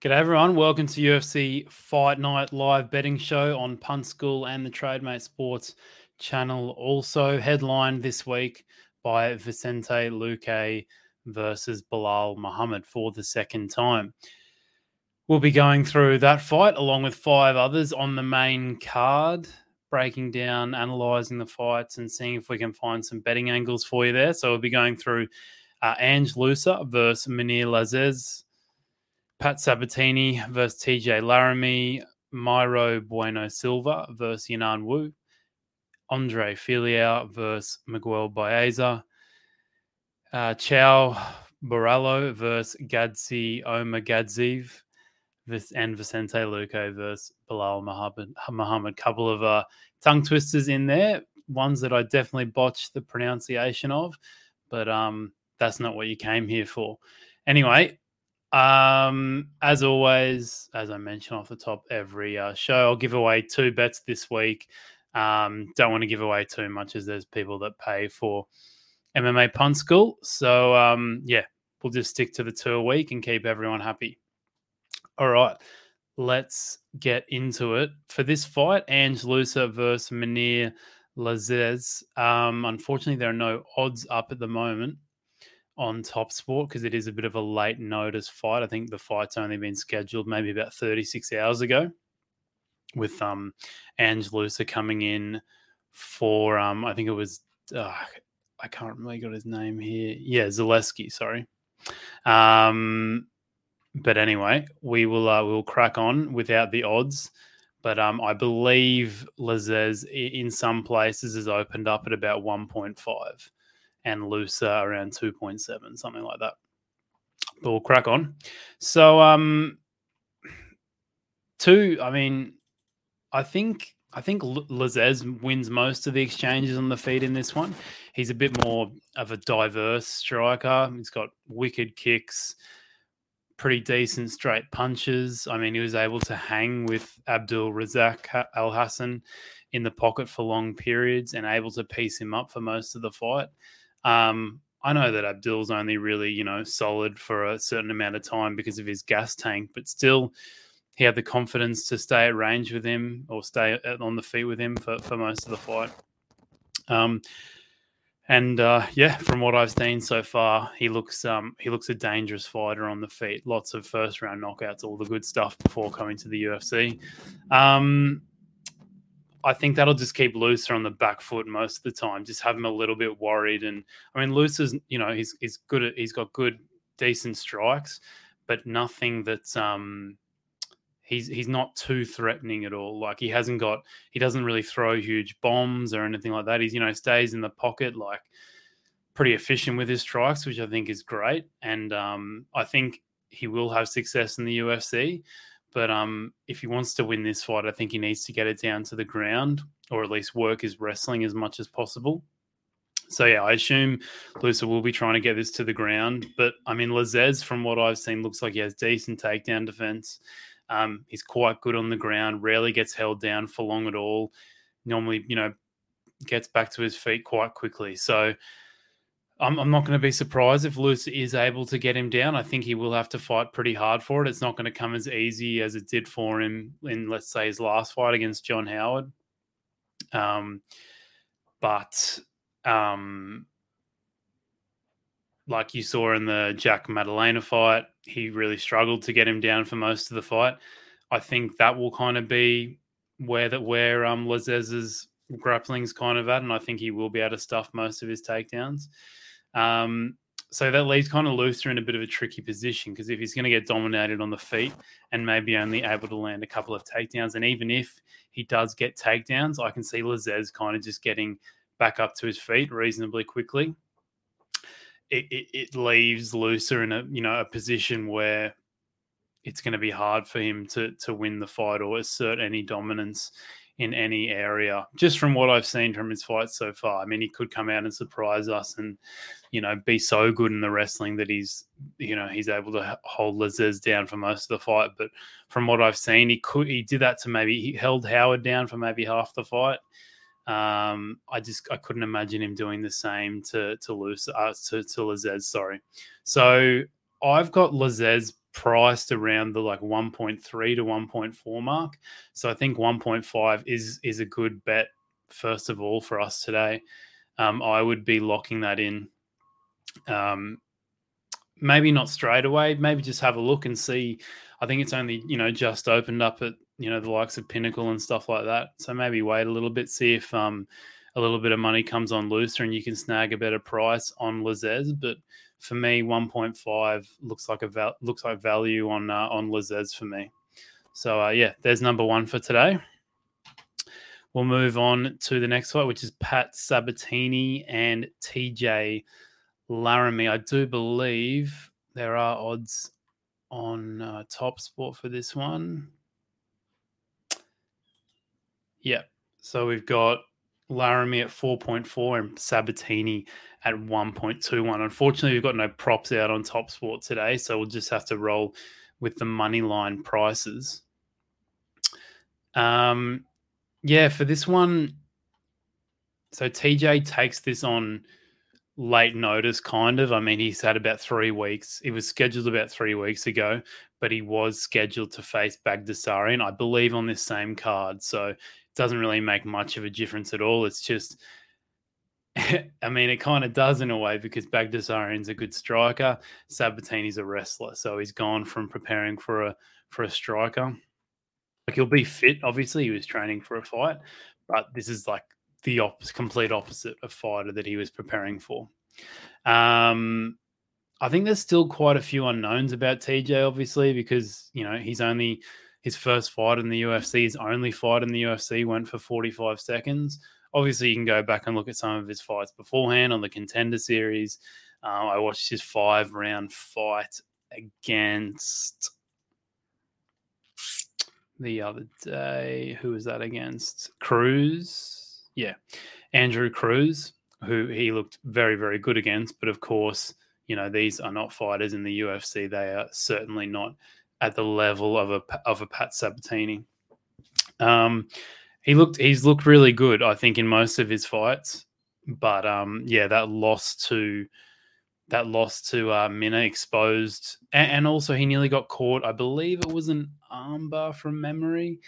G'day everyone. Welcome to UFC Fight Night live betting show on Punt School and the Trademate Sports channel. Also headlined this week by Vicente Luque versus Belal Muhammad for the second time. We'll be going through that fight along with five others on the main card, breaking down, analysing the fights, and seeing if we can find some betting angles for you there. So we'll be going through uh, Ange Loosa versus Mounir Lazzez, Pat Sabatini versus TJ Laramie, Mayra Bueno Silva versus Yanan Wu, Andre Fialho versus Miguel Baeza, uh, Caio Borralho versus Gadzhi Omargadzhiev, and Vicente Luque versus Muhammad. Muhammad. Couple of uh, tongue twisters in there, ones that I definitely botched the pronunciation of, but um, that's not what you came here for. Anyway, um, as always, as I mentioned off the top every uh, show, I'll give away two bets this week. Um, don't want to give away too much as there's people that pay for MMA Punt School. So um, yeah, we'll just stick to the two a week and keep everyone happy. All right, let's get into it. For this fight, Ange Loosa versus Mounir Lazzez. Um, unfortunately, there are no odds up at the moment on Top Sport because it is a bit of a late notice fight. I think the fight's only been scheduled maybe about 36 hours ago with um Ange Loosa coming in for um I think it was uh, I can't I got his name here. Yeah, Zaleski, sorry. Um but anyway, we will uh, we'll crack on without the odds. But um, I believe Lazzez in some places has opened up at about 1.5 and Loosa around 2.7, something like that. But we'll crack on. So, um, two, I mean, I think I think Lazzez wins most of the exchanges on the feed in this one. He's a bit more of a diverse striker. He's got wicked kicks, pretty decent straight punches. I mean, he was able to hang with Abdul Razak Alhassan in the pocket for long periods and able to piece him up for most of the fight. Um, I know that Abdul's only really, you know, solid for a certain amount of time because of his gas tank, but still, he had the confidence to stay at range with him or stay on the feet with him for, for most of the fight. Um, and uh, yeah, from what I've seen so far, he looks um, he looks a dangerous fighter on the feet. Lots of first round knockouts, all the good stuff before coming to the UFC. Um, I think that'll just keep Loosa on the back foot most of the time. Just have him a little bit worried. And I mean, Loosa's, you know, he's he's good at he's got good, decent strikes, but nothing that's um he's he's not too threatening at all. Like he hasn't got he doesn't really throw huge bombs or anything like that. He's you know stays in the pocket like pretty efficient with his strikes, which I think is great. And um I think he will have success in the UFC. But um, if he wants to win this fight, I think he needs to get it down to the ground or at least work his wrestling as much as possible. So yeah, I assume Loosa will be trying to get this to the ground. But I mean, Lazzez, from what I've seen, looks like he has decent takedown defense. Um, he's quite good on the ground, rarely gets held down for long at all. Normally, you know, gets back to his feet quite quickly. So I'm, I'm not going to be surprised if Lewis is able to get him down. I think he will have to fight pretty hard for it. It's not going to come as easy as it did for him in, let's say, his last fight against John Howard. Um, but um, like you saw in the Jack Maddalena fight, he really struggled to get him down for most of the fight. I think that will kind of be where that where um Lazzez's grappling's kind of at, and I think he will be able to stuff most of his takedowns. Um, so that leaves kind of Loosa in a bit of a tricky position because if he's going to get dominated on the feet and maybe only able to land a couple of takedowns, and even if he does get takedowns, I can see Lazzez kind of just getting back up to his feet reasonably quickly. It, it, it leaves Loosa in a you know a position where it's going to be hard for him to to win the fight or assert any dominance in any area. Just from what I've seen from his fights so far, I mean, he could come out and surprise us, and you know, be so good in the wrestling that he's, you know, he's able to hold Lazzez down for most of the fight. But from what I've seen, he could he did that to maybe he held Howard down for maybe half the fight. Um, I just I couldn't imagine him doing the same to to lose uh, to to Lazzez. Sorry, so I've got Lazzez priced around the like 1.3 to 1.4 mark. So I think 1.5 is is a good bet first of all for us today. Um, I would be locking that in. Um, maybe not straight away. Maybe just have a look and see. I think it's only you know just opened up at you know the likes of Pinnacle and stuff like that. So maybe wait a little bit, see if um, a little bit of money comes on Loosa and you can snag a better price on Lizez. But for me, 1.5 looks like a val- looks like value on uh, on Lizez for me. So uh, yeah, there's number one for today. We'll move on to the next fight, which is Pat Sabatini and TJ Laramie. I do believe there are odds on uh, Top Sport for this one. Yeah. So we've got Laramie at 4.4 and Sabatini at 1.21. Unfortunately, we've got no props out on Top Sport today, so we'll just have to roll with the money line prices. Um, yeah, for this one, so TJ takes this on late notice, kind of. I mean, he's had about three weeks. It was scheduled about three weeks ago, but he was scheduled to face Baghdasaryan, I believe, on this same card. So doesn't really make much of a difference at all. It's just, I mean, it kind of does in a way because Baghdasaryan's a good striker. Sabatini's a wrestler, so he's gone from preparing for a for a striker. Like he'll be fit. Obviously, he was training for a fight, but this is like the op- complete opposite of fighter that he was preparing for. Um, I think there's still quite a few unknowns about TJ, obviously, because you know he's only his first fight in the UFC, his only fight in the UFC went for 45 seconds. Obviously, you can go back and look at some of his fights beforehand on the contender series. Uh, I watched his five round fight against the other day. Who was that against? Cruz yeah, Andrew Cruz, who he looked very, very good against. But of course, you know, these are not fighters in the UFC. They are certainly not at the level of a of a Pat Sabatini. Um, he looked he's looked really good, I think, in most of his fights. But um, yeah, that loss to that loss to uh, Minna exposed, and, and, also he nearly got caught. I believe it was an armbar from memory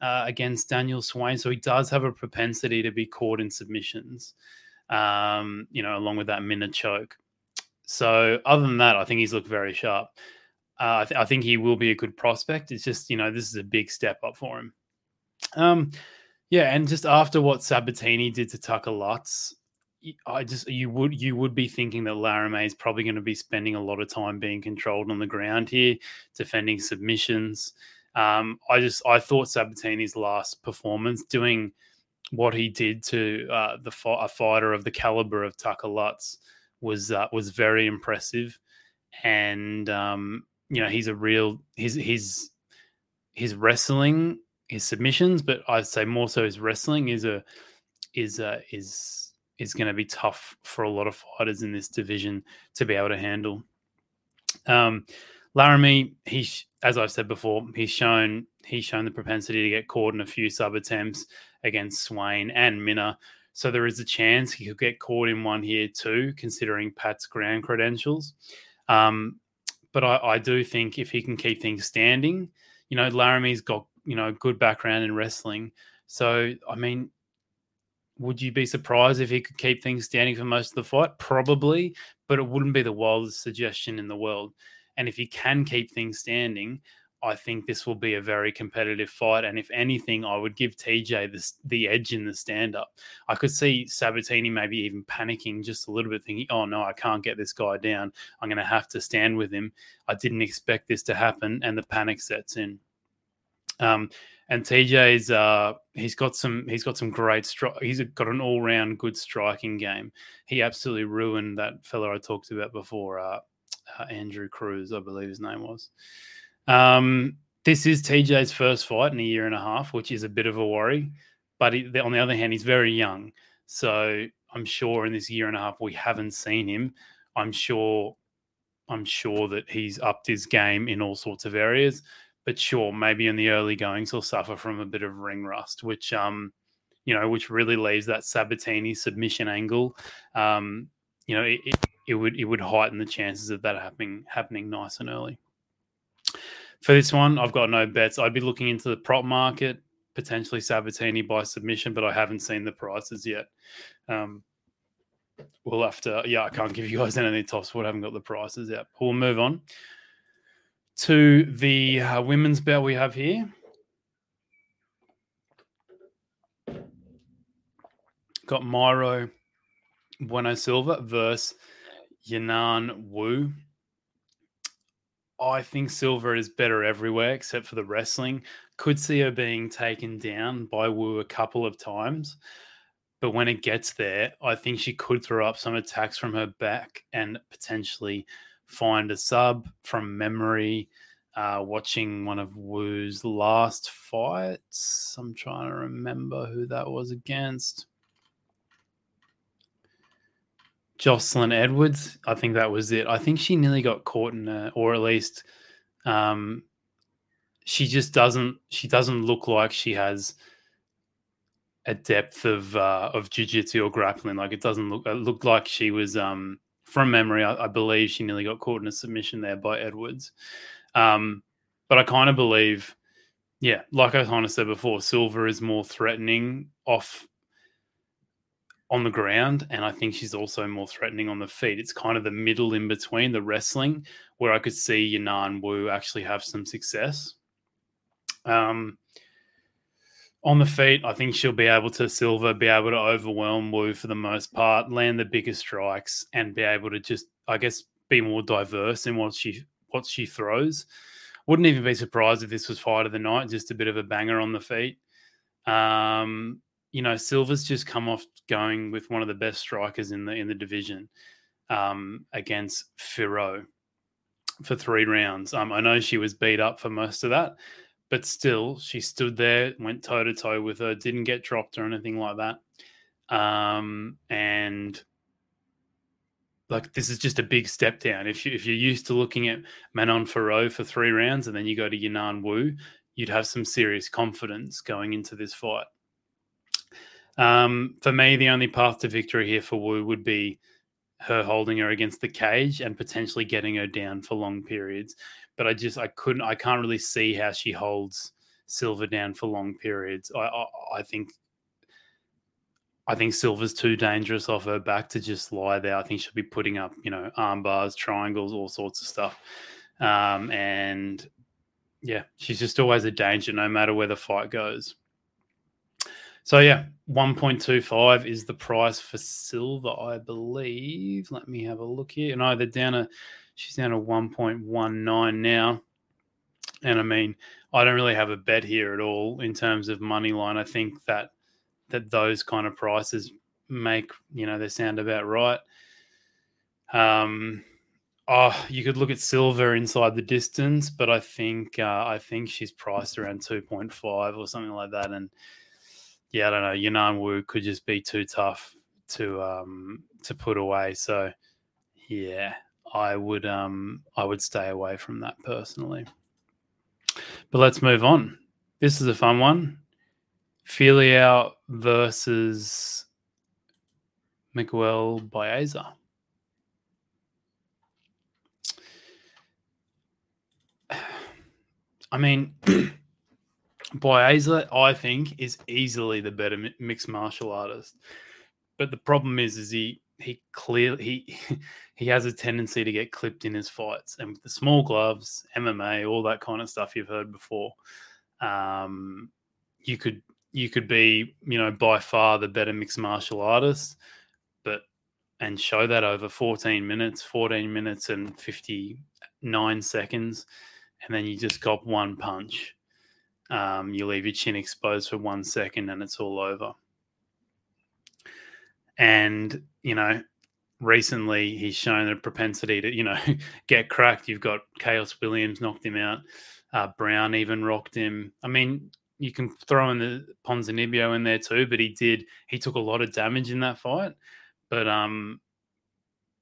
uh, against Daniel Swain. So he does have a propensity to be caught in submissions, um, you know, along with that minute choke. So other than that, I think he's looked very sharp. Uh, I, th- I, think he will be a good prospect. It's just, you know, this is a big step up for him. Um, yeah, and just after what Sabatini did to Tucker Lutz, I just you would you would be thinking that Laramie is probably going to be spending a lot of time being controlled on the ground here, defending submissions. Um, I just I thought Sabatini's last performance doing what he did to uh, the a fighter of the caliber of Tucker Lutz was uh, was very impressive, and um, you know he's a real his his his wrestling his submissions, but I'd say more so his wrestling is a is a, is is going to be tough for a lot of fighters in this division to be able to handle. Um, Laramie, he's as I've said before, he's shown he's shown the propensity to get caught in a few sub attempts against Swain and Minna. So there is a chance he could get caught in one here too, considering Pat's ground credentials. Um, but I, I, do think if he can keep things standing, you know, Laramie's got you know good background in wrestling. So I mean, would you be surprised if he could keep things standing for most of the fight? Probably, but it wouldn't be the wildest suggestion in the world. And if he can keep things standing, I think this will be a very competitive fight. And if anything, I would give TJ the, the edge in the stand up. I could see Sabatini maybe even panicking just a little bit, thinking, oh no, I can't get this guy down. I'm going to have to stand with him. I didn't expect this to happen. And the panic sets in. Um, and TJ's uh, he's got some he's got some great stri- he's got an all round good striking game. He absolutely ruined that fella I talked about before, uh, uh, Andrew Cruz, I believe his name was. Um, this is TJ's first fight in a year and a half, which is a bit of a worry. But he, on the other hand, he's very young. So I'm sure in this year and a half we haven't seen him. I'm sure I'm sure that he's upped his game in all sorts of areas. But sure, maybe in the early goings he'll suffer from a bit of ring rust, which um, you know, which really leaves that Sabatini submission angle. Um, you know, it, it, it would it would heighten the chances of that happening happening nice and early. For this one, I've got no bets. I'd be looking into the prop market, potentially Sabatini by submission, but I haven't seen the prices yet. Um, we'll have to. Yeah, I can't give you guys any tops. We haven't got the prices yet. We'll move on to the uh, women's bout we have here. Got Mayra Bueno Silva versus Yanan Wu. I think Silva is better everywhere except for the wrestling. Could see her being taken down by Wu a couple of times. But when it gets there, I think she could throw up some attacks from her back and potentially find a sub from memory. Uh, watching one of Wu's last fights. I'm trying to remember who that was against. Jocelyn Edwards. I think that was it. I think she nearly got caught in a, or at least um, she just doesn't. She doesn't look like she has a depth of uh, of jiu-jitsu or grappling. Like it doesn't look. It looked like she was um, from memory. I, I, believe she nearly got caught in a submission there by Edwards. Um, but I kind of believe, yeah, like I kind of said before, Silva is more threatening off on the ground, and I think she's also more threatening on the feet. It's kind of the middle in between the wrestling where I could see Yanan Wu actually have some success. Um, on the feet, I think she'll be able to Silva be able to overwhelm Wu for the most part, land the bigger strikes, and be able to just, I guess, be more diverse in what she what she throws. Wouldn't even be surprised if this was fight of the night, just a bit of a banger on the feet. Um, you know, Silva's just come off going with one of the best strikers in the in the division um, against Firo for three rounds. Um, I know she was beat up for most of that, but still, she stood there, went toe to toe with her, didn't get dropped or anything like that. Um, and like this is just a big step down. If you if you're used to looking at Manon Fiorot for three rounds and then you go to Yanan Wu, you'd have some serious confidence going into this fight. Um, for me, the only path to victory here for Wu would be her holding her against the cage and potentially getting her down for long periods. But I just I couldn't I can't really see how she holds Silva down for long periods. I I, I think I think Silva's too dangerous off her back to just lie there. I think she'll be putting up, you know, arm bars, triangles, all sorts of stuff. Um, and yeah, she's just always a danger no matter where the fight goes. So yeah, 1.25 is the price for Silva, I believe. Let me have a look here. No, they're down to she's down to 1.19 now. And I mean, I don't really have a bet here at all in terms of money line. I think that that those kind of prices make, you know, they sound about right. Um Oh, you could look at Silva inside the distance, but I think uh, I think she's priced around two point five or something like that, and yeah, I don't know. Yanan Wu could just be too tough to um to put away. So yeah, I would um I would stay away from that personally. But let's move on. This is a fun one. Fialho versus Miguel Baeza. I mean, Baeza, I think, is easily the better mixed martial artist. But the problem is, is he he clearly he he has a tendency to get clipped in his fights, and with the small gloves, MMA, all that kind of stuff you've heard before. Um, you could you could be you know by far the better mixed martial artist, but and show that over 14 minutes, 14 minutes and 59 seconds, and then you just got one punch um, you leave your chin exposed for one second and it's all over. And, you know, recently he's shown a propensity to, you know, get cracked. You've got Khaos Williams knocked him out. Uh, Brown even rocked him. I mean, you can throw in the Ponzinibbio in there too, but he did. He took a lot of damage in that fight, but um,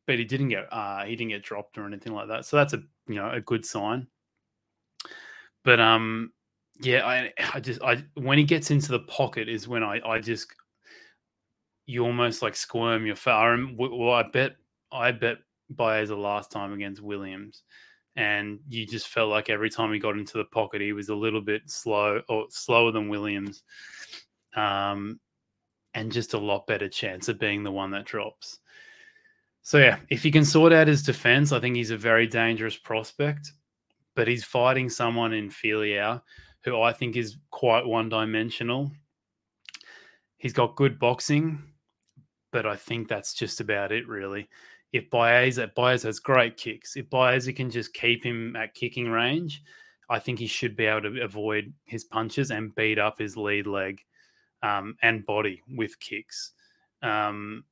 but he didn't get uh he didn't get dropped or anything like that. So that's a you know a good sign. But um, yeah, I, I just, I when he gets into the pocket is when I, I just, you almost like squirm your face. Well, I bet, I bet Baez the last time against Williams, and you just felt like every time he got into the pocket, he was a little bit slow or slower than Williams, um, and just a lot better chance of being the one that drops. So yeah, if he can sort out his defense, I think he's a very dangerous prospect. But he's fighting someone in Fialho who I think is quite one dimensional. He's got good boxing, but I think that's just about it, really if Baez, if Baez has great kicks, if Baez can just keep him at kicking range, I think he should be able to avoid his punches and beat up his lead leg um, and body with kicks. Um,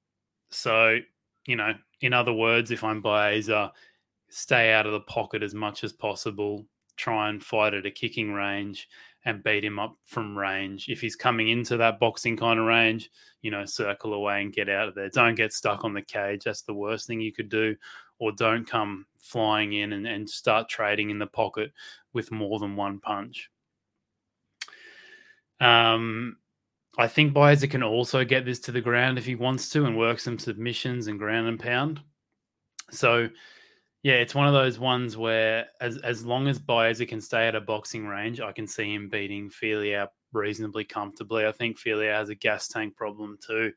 so, you know, in other words, if I'm Baeza, stay out of the pocket as much as possible, try and fight at a kicking range and beat him up from range. If he's coming into that boxing kind of range, you know, circle away and get out of there. Don't get stuck on the cage. That's the worst thing you could do. Or don't come flying in and, and start trading in the pocket with more than one punch. Um, I think Baeza can also get this to the ground if he wants to and work some submissions and ground and pound. So yeah, it's one of those ones where as as long as Baeza can stay at a boxing range, I can see him beating Fialho reasonably comfortably. I think Fialho has a gas tank problem too.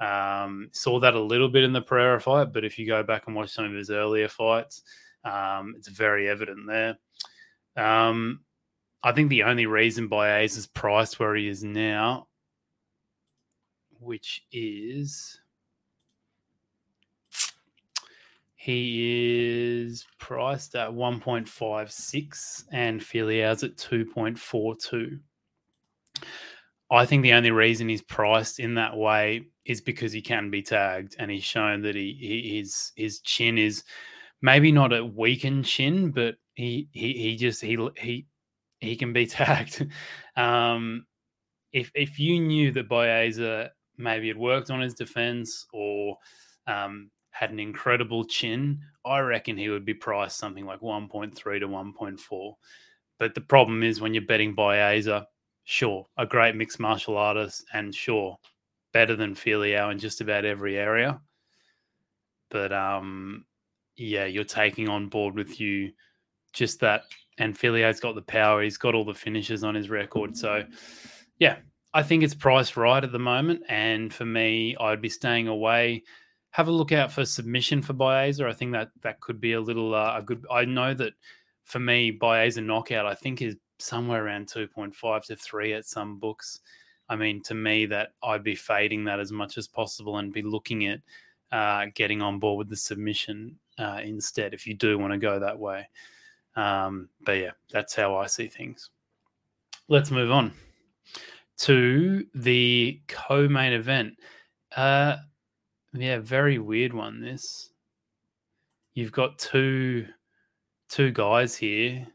Um, saw that a little bit in the Pereira fight, but if you go back and watch some of his earlier fights, um, it's very evident there. Um, I think the only reason Baeza is priced where he is now, which is he is priced at 1.56 and Fialho's at 2.42. I think the only reason he's priced in that way is because he can be tagged and he's shown that he, he his his chin is maybe not a weakened chin, but he he he just he he he can be tagged. um, if if you knew that Baeza maybe had worked on his defense or um, had an incredible chin, I reckon he would be priced something like 1.3 to 1.4. But the problem is when you're betting by Baeza, sure, a great mixed martial artist, and sure, better than Fialho in just about every area. But um, yeah, you're taking on board with you just that. And Fialho's got the power. He's got all the finishes on his record. So, yeah, I think it's priced right at the moment. And for me, I'd be staying away have a look out for submission for Baeza. I think that that could be a little uh, a good. I know that for me, Baeza knockout, I think is somewhere around two point five to three at some books. I mean, to me, that I'd be fading that as much as possible and be looking at uh, getting on board with the submission uh, instead if you do want to go that way. Um, but yeah, that's how I see things. Let's move on to the co-main event. Uh, yeah, very weird one. This you've got two two guys here,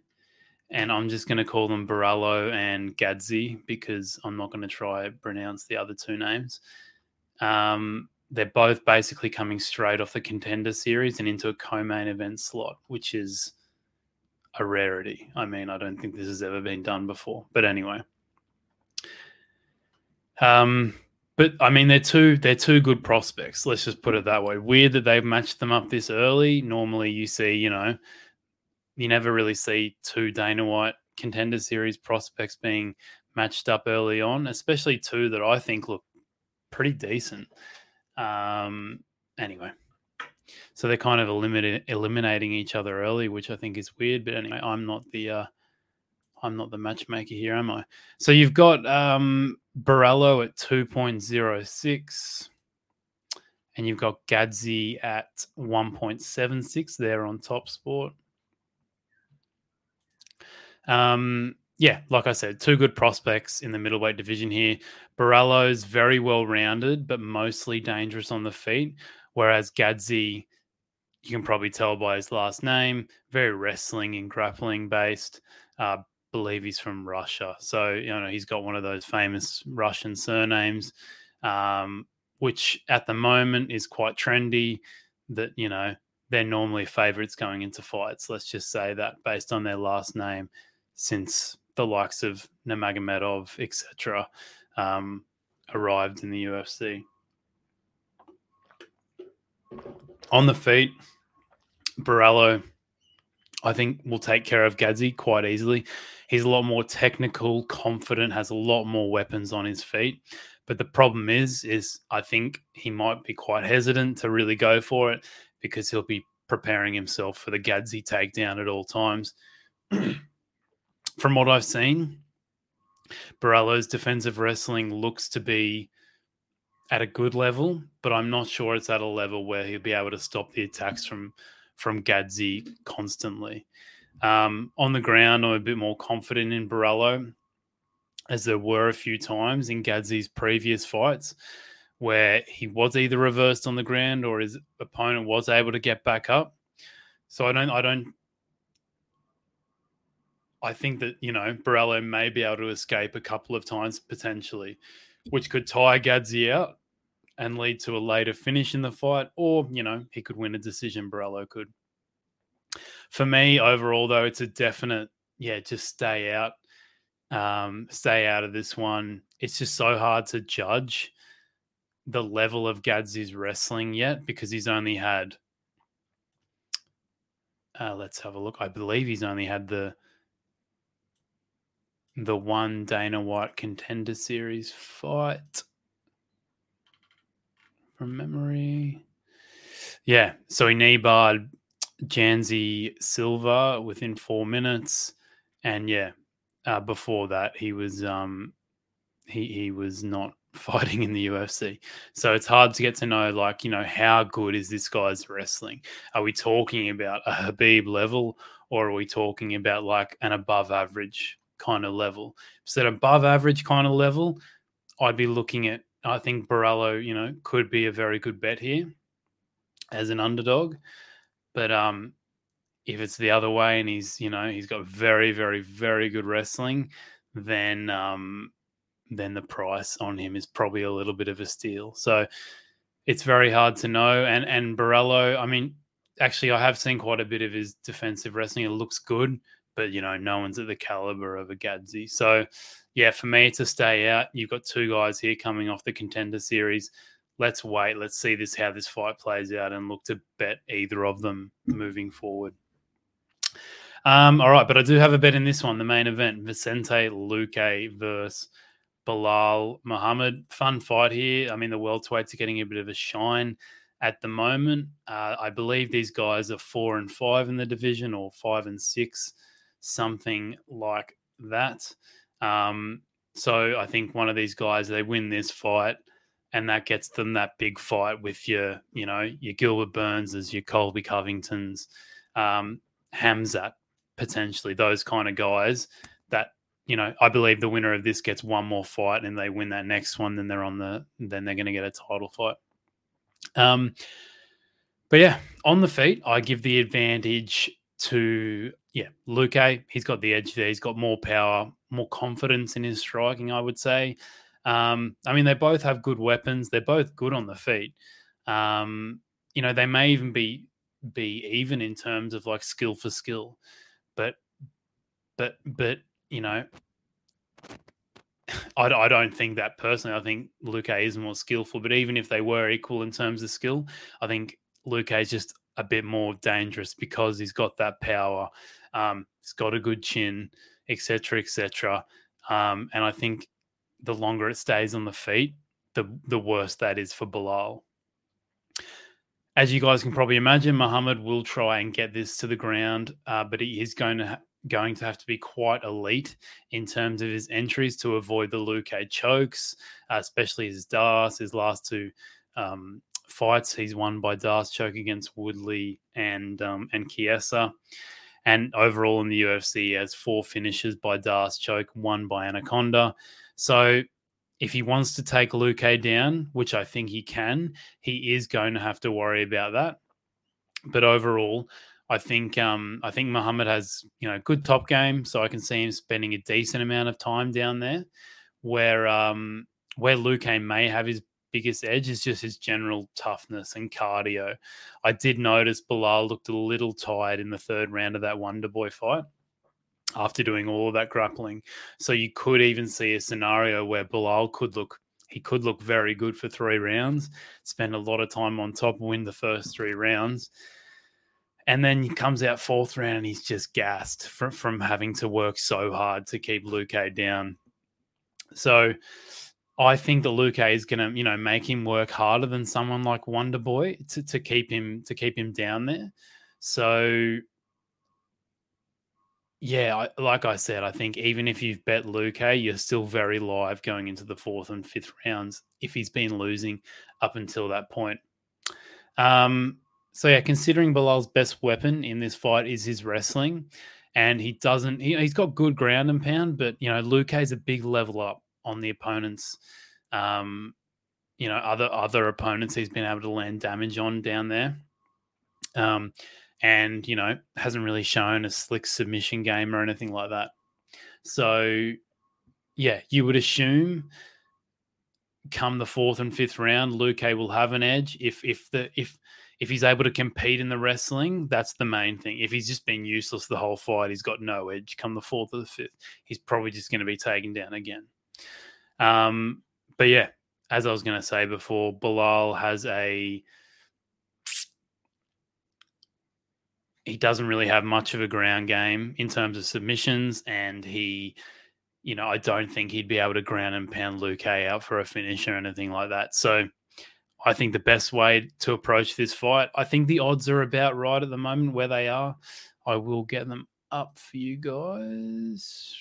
and I'm just going to call them Borralho and Gadzhi because I'm not going to try pronounce the other two names. Um, they're both basically coming straight off the contender series and into a co-main event slot, which is a rarity. I mean, I don't think this has ever been done before. But anyway. Um, but I mean, they're two they're two good prospects. Let's just put it that way. Weird that they've matched them up this early. Normally, you see, you know, you never really see two Dana White contender series prospects being matched up early on, especially two that I think look pretty decent. Um, anyway, so they're kind of eliminating eliminating each other early, which I think is weird. But anyway, I'm not the uh, I'm not the matchmaker here, am I? So you've got um, Borralho at 2.06, and you've got Gadzhi at 1.76 there on Top Sport. Um, yeah, like I said, two good prospects in the middleweight division here. Borralho's very well rounded, but mostly dangerous on the feet, whereas Gadzhi, you can probably tell by his last name, very wrestling and grappling based. Uh, believe he's from Russia. So, you know, he's got one of those famous Russian surnames, um, which at the moment is quite trendy. That, you know, they're normally favorites going into fights. Let's just say that based on their last name, since the likes of Nurmagomedov, etc., um, arrived in the UFC. On the feet, Borralho I think will take care of Gadzhi quite easily. He's a lot more technical, confident, has a lot more weapons on his feet. But the problem is, is I think he might be quite hesitant to really go for it because he'll be preparing himself for the Gadzhi takedown at all times. From what I've seen, Borralho's defensive wrestling looks to be at a good level, but I'm not sure it's at a level where he'll be able to stop the attacks from from Gadzhi constantly. Um, on the ground, I'm a bit more confident in Borralho, as there were a few times in Gadzhi's previous fights where he was either reversed on the ground or his opponent was able to get back up. So I don't, I don't, I think that you know Borralho may be able to escape a couple of times potentially, which could tire Gadzhi out and lead to a later finish in the fight, or you know he could win a decision. Borralho could. For me, overall though, it's a definite yeah. Just stay out, um, stay out of this one. It's just so hard to judge the level of Gadzhi's wrestling yet because he's only had. Uh, let's have a look. I believe he's only had the the one Dana White contender series fight from memory. Yeah, so he knee barred Janzi Silva within four minutes, and yeah, uh, before that he was um he he was not fighting in the UFC. So it's hard to get to know like you know how good is this guy's wrestling? Are we talking about a Khabib level, or are we talking about like an above average kind of level? So that above average kind of level, I'd be looking at I think Borralho, you know, could be a very good bet here as an underdog. But um, if it's the other way and he's, you know, he's got very, very, very good wrestling, then um, then the price on him is probably a little bit of a steal. So it's very hard to know. And and Borralho, I mean, actually, I have seen quite a bit of his defensive wrestling. It looks good, but you know, no one's at the caliber of a Gadzhi. So yeah, for me to stay out, you've got two guys here coming off the contender series. Let's wait. Let's see this how this fight plays out and look to bet either of them moving forward. Um, all right, but I do have a bet in this one, the main event: Vicente Luque versus Belal Muhammad. Fun fight here. I mean, the welterweights are getting a bit of a shine at the moment. Uh, I believe these guys are four and five in the division, or five and six, something like that. Um, so I think one of these guys, they win this fight, and that gets them that big fight with your, you know, your Gilbert Burns, your Colby Covingtons, um, Hamzat, potentially those kind of guys. That you know, I believe the winner of this gets one more fight, and they win that next one, then they're on the, then they're going to get a title fight. Um, but yeah, on the feet, I give the advantage to yeah, Luque. He's got the edge there. He's got more power, more confidence in his striking, I would say. Um, I mean, they both have good weapons. They're both good on the feet. Um, you know, they may even be be even in terms of like skill for skill, but but but you know, I, I don't think that personally. I think Luque is more skillful, but even if they were equal in terms of skill, I think Luque is just a bit more dangerous because he's got that power. Um, he's got a good chin etc., etc. Um, and I think the longer it stays on the feet, the the worse that is for Belal. As you guys can probably imagine, Muhammad will try and get this to the ground, uh, but he is going to ha- going to have to be quite elite in terms of his entries to avoid the Luque chokes, uh, especially his D'Arce, his last two um, fights. He's won by D'Arce choke against Woodley and um, and Chiesa. And overall in the UFC, he has four finishes by D'Arce choke, one by Anaconda. So if he wants to take Luque down, which I think he can, he is going to have to worry about that. But overall, I think um, I think Muhammad has you know good top game, so I can see him spending a decent amount of time down there. Where um, where Luque may have his biggest edge is just his general toughness and cardio. I did notice Belal looked a little tired in the third round of that Wonder Boy fight after doing all of that grappling. So you could even see a scenario where Belal could look he could look very good for three rounds, spend a lot of time on top, win the first three rounds. and then he comes out fourth round and he's just gassed from from having to work so hard to keep Luque down. So I think that Luque is to, you know, make him work harder than someone like Wonder Boy to, to keep him to keep him down there. So yeah, like I said, I think even if you've bet Luque, you're still very live going into the fourth and fifth rounds if he's been losing up until that point. Um, so yeah, considering Belal's best weapon in this fight is his wrestling, and he doesn't, he, has got good ground and pound, but you know, Luque is a big level up on the opponents. Um, you know, other other opponents he's been able to land damage on down there. Um, and you know, hasn't really shown a slick submission game or anything like that. So yeah, you would assume come the fourth and fifth round, Luque will have an edge if if the if if he's able to compete in the wrestling, that's the main thing. If he's just been useless the whole fight, he's got no edge. Come the fourth or the fifth, he's probably just going to be taken down again. Um, but yeah, as I was going to say before, Belal has a he doesn't really have much of a ground game in terms of submissions, and he, you know, I don't think he'd be able to ground and pound Luque out for a finish or anything like that. So I think the best way to approach this fight, I think the odds are about right at the moment where they are. I will get them up for you guys.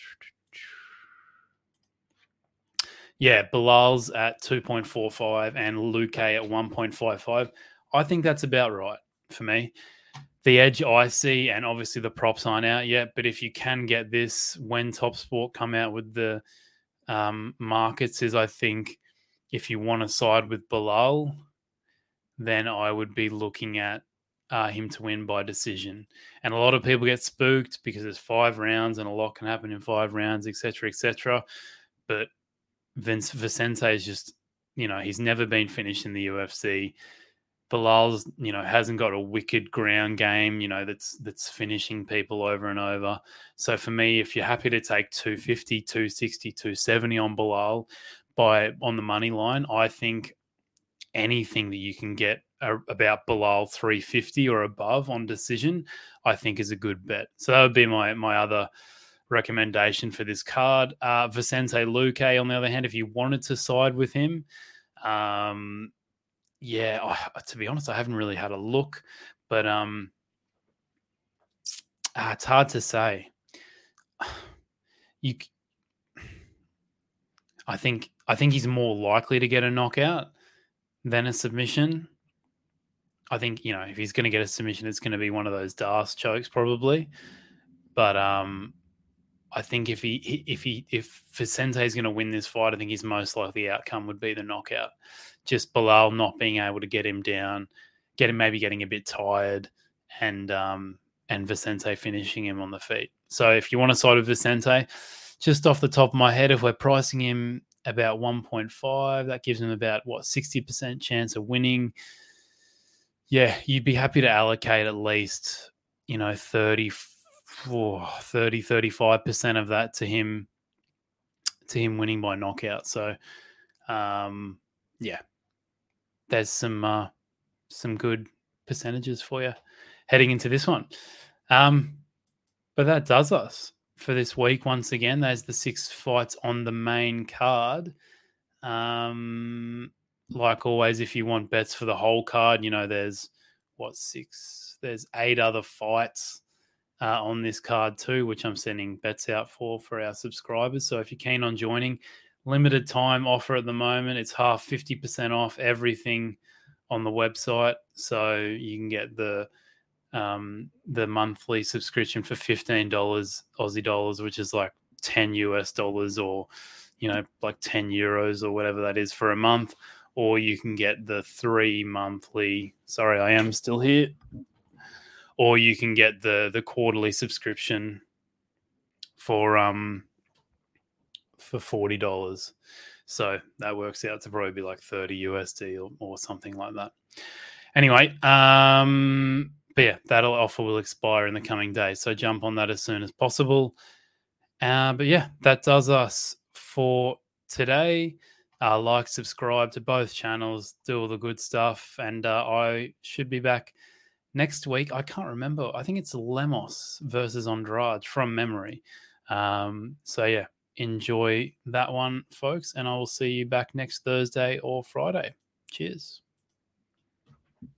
Yeah, Belal's at 2.45 and Luque at 1.55. I think that's about right for me. The edge I see, and obviously the props aren't out yet, but if you can get this when Top Sport come out with the um, markets, is I think if you want to side with Belal, then I would be looking at uh, him to win by decision. And a lot of people get spooked because there's five rounds and a lot can happen in five rounds, etc., etc. But Vince Vicente is just, you know, he's never been finished in the UFC. Belal's, you know, hasn't got a wicked ground game, you know, that's that's finishing people over and over. So for me, if you're happy to take 250, 260, 270 on Belal, by on the money line. I think anything that you can get a, about Belal 350 or above on decision, I think is a good bet. So that would be my my other recommendation for this card. Uh, Vicente Luque, on the other hand, if you wanted to side with him, um, yeah, I, to be honest, I haven't really had a look, but um, uh, it's hard to say. You, I think I think he's more likely to get a knockout than a submission. I think you know if he's going to get a submission, it's going to be one of those D'Arce chokes probably. But um, I think if he if he if Vicente is going to win this fight, I think his most likely outcome would be the knockout. Just Belal not being able to get him down, get him maybe getting a bit tired, and um, and Vicente finishing him on the feet. So if you want to side with Vicente, just off the top of my head, if we're pricing him about 1.5. That gives him about what 60% chance of winning. Yeah, you'd be happy to allocate at least, you know, 30 30 35% of that to him to him winning by knockout. So um yeah. There's some uh some good percentages for you heading into this one. Um but that does us for this week once again. There's the six fights on the main card. Um, like always, if you want bets for the whole card, you know, there's what six? There's eight other fights uh, on this card too, which I'm sending bets out for for our subscribers. So if you're keen on joining, limited time offer at the moment. It's half fifty percent off everything on the website, so you can get the um, the monthly subscription for fifteen dollars Aussie dollars, which is like ten US dollars or you know like ten euros or whatever that is for a month, or you can get the three monthly. Sorry, I am still here. Or you can get the the quarterly subscription for um for forty dollars. So that works out to probably be like 30 USD or, or something like that. Anyway, um, but yeah, that offer will expire in the coming days. So jump on that as soon as possible. Uh, but yeah, that does us for today. Uh, like, subscribe to both channels, do all the good stuff. And uh, I should be back next week, I can't remember. I think it's Lemos versus Andrade from memory. Um, so yeah, enjoy that one, folks, and I will see you back next Thursday or Friday. Cheers.